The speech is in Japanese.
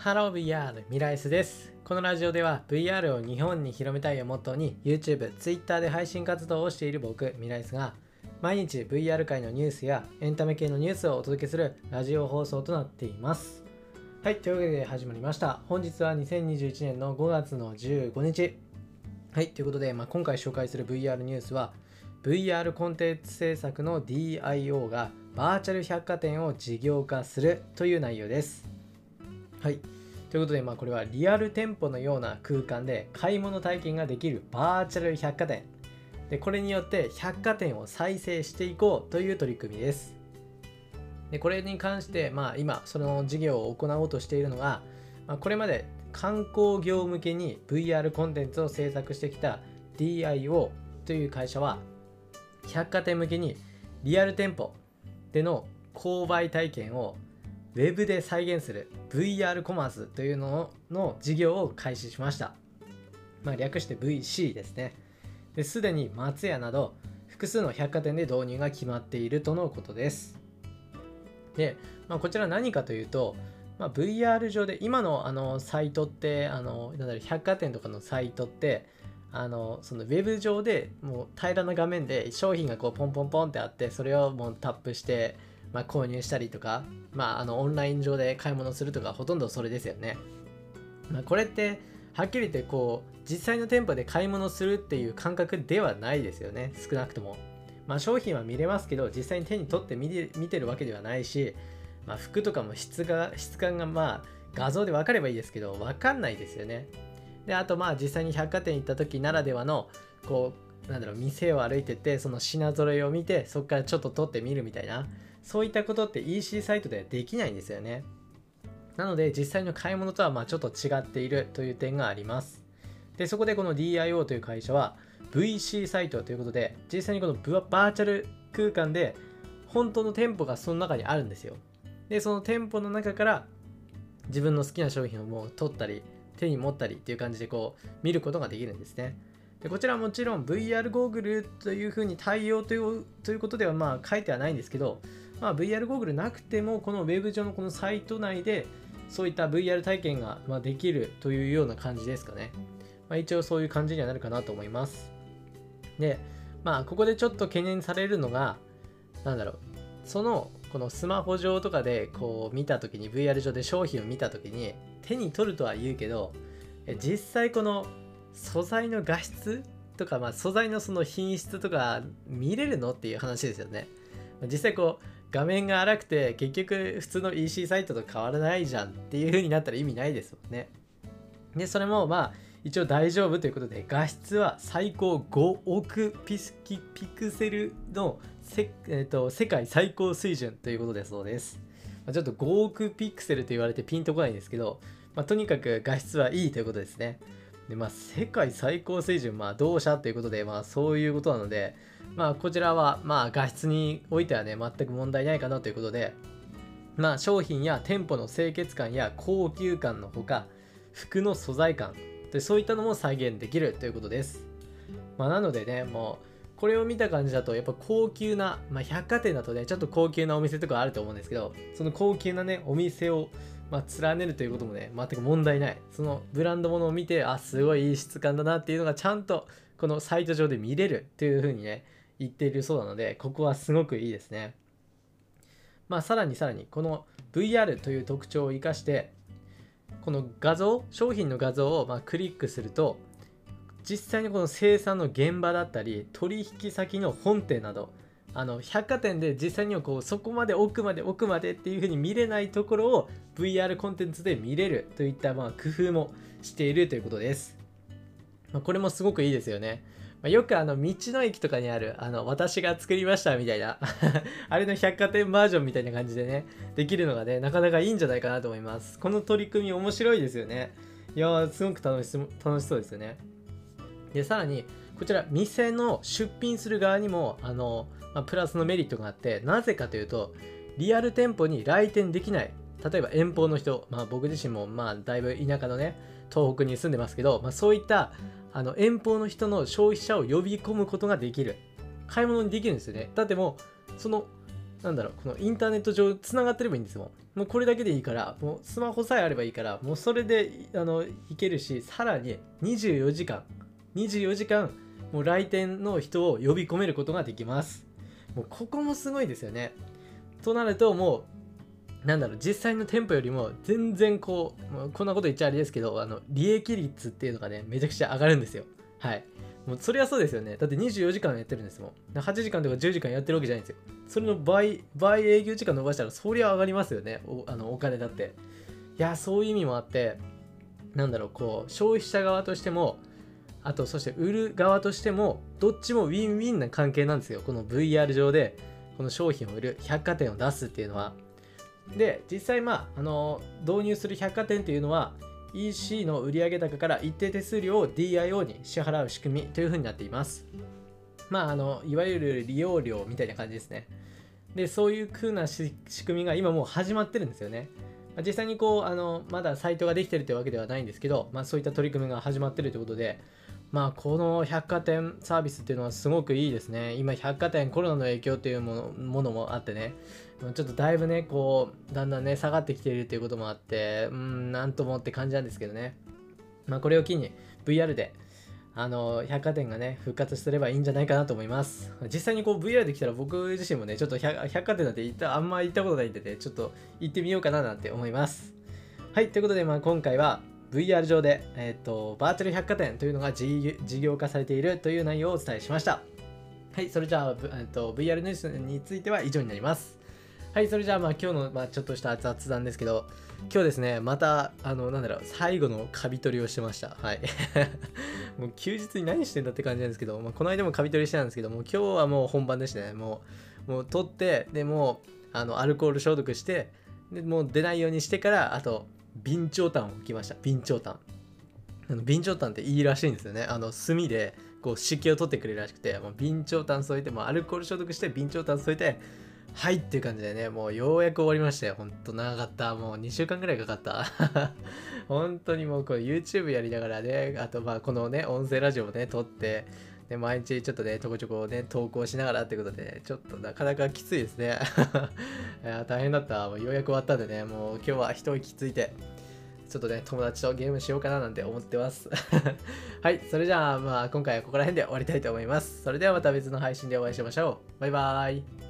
ハロー VR ミライスです。このラジオでは VR を日本に広めたいをモットーに YouTube、Twitter で配信活動をしている僕、ミライスが毎日 VR 界のニュースやエンタメ系のニュースをお届けするラジオ放送となっています。はい、というわけで始まりました。本日は2021年の5月の15日。はい、ということで、まあ、今回紹介する VR ニュースは VR コンテンツ制作の DIO がバーチャル百貨店を事業化するという内容です。はい。ということで、まあ、これはリアル店舗のような空間で買い物体験ができるバーチャル百貨店。で、これによって百貨店を再生していこうという取り組みです。で、これに関して、まあ、今、その事業を行おうとしているのが、まあ、これまで観光業向けに VR コンテンツを制作してきた DIO という会社は、百貨店向けにリアル店舗での購買体験をウェブで再現する VR コマースというのの事業を開始しました。まあ、略して VC ですね。ですでに松屋など複数の百貨店で導入が決まっているとのことです。で、まあ、こちら何かというと、まあ、VR 上で今のあのサイトってあのなんだろう百貨店とかのサイトってあのそのウェブ上でもう平らな画面で商品がこうポンポンポンってあってそれをもうタップして、まあ、購入したりとか、まあ、あのオンライン上で買い物するとかほとんどそれですよね。まあ、これってはっきり言ってこう実際の店舗で買い物するっていう感覚ではないですよね少なくとも。まあ、商品は見れますけど実際に手に取って見て見てるわけではないし、まあ、服とかも質が質感がまあ画像で分かればいいですけど分かんないですよね。であとまあ実際に百貨店行った時ならではのこうなんだろう店を歩いててその品揃えを見てそこからちょっと撮ってみるみたいなそういったことって EC サイトではできないんですよね。なので実際の買い物とはまあちょっと違っているという点があります。でそこでこの DIO という会社は VC サイトということで実際にこのバーチャル空間で本当の店舗がその中にあるんですよ。でその店舗の中から自分の好きな商品をもう取ったり手に持ったりっていう感じでこう見ることができるんですね。でこちらはもちろん VR ゴーグルというふうに対応というということではまあ書いてはないんですけど、まあ、VR ゴーグルなくてもこのウェブ上のこのサイト内でそういった VR 体験がまできるというような感じですかね。まあ、一応そういう感じにはなるかなと思います。で、まあここでちょっと懸念されるのが、なんだろう、そのこのスマホ上とかでこう見た時に VR 上で商品を見た時に手に取るとは言うけど実際この素材の画質とか、まあ、素材のその品質とか見れるのっていう話ですよね実際こう画面が荒くて結局普通の EC サイトと変わらないじゃんっていう風になったら意味ないですもんねでそれもまあ一応大丈夫ということで画質は最高5億ピスキピクセルのせ、えーと、世界最高水準ということだそうです。まあ、ちょっと5億ピクセルと言われてピンとこないんですけど、まあ、とにかく画質はいいということですね。でまあ、世界最高水準、まあ、同社ということで、まあ、そういうことなので、まあ、こちらは、まあ、画質においてはね、全く問題ないかなということで、まあ、商品や店舗の清潔感や高級感のほか、服の素材感、でそういったのも再現できるということです。まあ、なのでね、もう、これを見た感じだと、やっぱ高級な、まあ、百貨店だとね、ちょっと高級なお店とかあると思うんですけど、その高級なね、お店を、まあ、連ねるということもね、全く問題ない。そのブランド物を見て、あ、すごいいい質感だなっていうのがちゃんと、このサイト上で見れるっていう風にね、言っているそうなので、ここはすごくいいですね。まあ、さらにさらに、この VR という特徴を生かして、この画像、商品の画像をまクリックすると、実際にこの生産の現場だったり取引先の本店などあの百貨店で実際にはこうそこまで奥まで奥までっていう風に見れないところを VR コンテンツで見れるといったまあ工夫もしているということです、まあ、これもすごくいいですよね、まあ、よくあの道の駅とかにあるあの私が作りましたみたいなあれの百貨店バージョンみたいな感じでねできるのがねなかなかいいんじゃないかなと思います。この取り組み面白いですよね。いやーすごく楽し楽しそうですよね。でさらにこちら店の出品する側にもあの、まあ、プラスのメリットがあってなぜかというとリアル店舗に来店できない。例えば遠方の人、まあ、僕自身もまあだいぶ田舎のね東北に住んでますけど、まあ、そういったあの遠方の人の消費者を呼び込むことができる。買い物にできるんですよね。だってもうそのなんだろうこのインターネット上つながってればいいんですもん。もうこれだけでいいからもうスマホさえあればいいからもうそれであのいけるしさらに24時間24時間もう来店の人を呼び込めることができます。もうここもすごいですよね。となるともうなんだろう実際の店舗よりも全然こうこんなこと言っちゃあれですけどあの利益率っていうのがねめちゃくちゃ上がるんですよ。はい。もうそれはそうですよね。だって24時間やってるんですもん。8時間とか10時間やってるわけじゃないんですよ。それの倍倍営業時間伸ばしたらそりゃ上がりますよね。おあのお金だって。いやそういう意味もあってなんだろうこう消費者側としてもあとそして売る側としてもどっちもウィンウィンな関係なんですよ。この VR 上でこの商品を売る百貨店を出すっていうのは。で実際まああの導入する百貨店っていうのは EC の売上高から一定手数料を DIO に支払う仕組みというふうになっています。まああのいわゆる利用料みたいな感じですね。でそういう風な仕組みが今もう始まってるんですよね。実際にこうあのまだサイトができてるというわけではないんですけど、まあ、そういった取り組みが始まってるということでまあこの百貨店サービスっていうのはすごくいいですね。今百貨店コロナの影響っていうものもあってね。ちょっとだいぶねこうだんだんね下がってきているということもあってうんなんともって感じなんですけどねまあこれを機に VR であの百貨店がね復活すればいいんじゃないかなと思います実際にこう VR できたら僕自身もねちょっと百貨店なんて行ったあんま行ったことないんでねちょっと行ってみようかななんて思いますはいということでまあ今回は VR 上で、えーと、バーチャル百貨店というのが事業化されているという内容をお伝えしました。はい、それじゃあ、えーと、VR ニュースについては以上になります。はい、それじゃあ、まあ、今日の、まあ、ちょっとした雑談ですけど、今日ですね、また、あの、なんだろう、最後のカビ取りをしてました。はい。もう休日に何してんだって感じなんですけど、まあ、この間もカビ取りしてたんですけども、今日はもう本番でしたね。もう、もう取って、でも、あの、アルコール消毒して、でもう出ないようにしてから、あと、備長炭を置きました備長炭あの備長炭っていいらしいんですよねあの炭でこう湿気を取ってくれるらしくてもう備長炭添えてもアルコール消毒して備長炭添えてはいっていう感じでねもうようやく終わりましたよほんと長かったもう2週間ぐらいかかった 本当にもうこれ YouTube やりながらねあとまあこのね音声ラジオもね撮ってで毎日ちょっとね、ちょこちょこね、投稿しながらってことで、ねちょっとなかなかきついですね。いや大変だった。もうようやく終わったんでね、もう今日は一息ついて、ちょっとね、友達とゲームしようかななんて思ってます。はい、それじゃあ、まあ今回はここら辺で終わりたいと思います。それではまた別の配信でお会いしましょう。バイバーイ。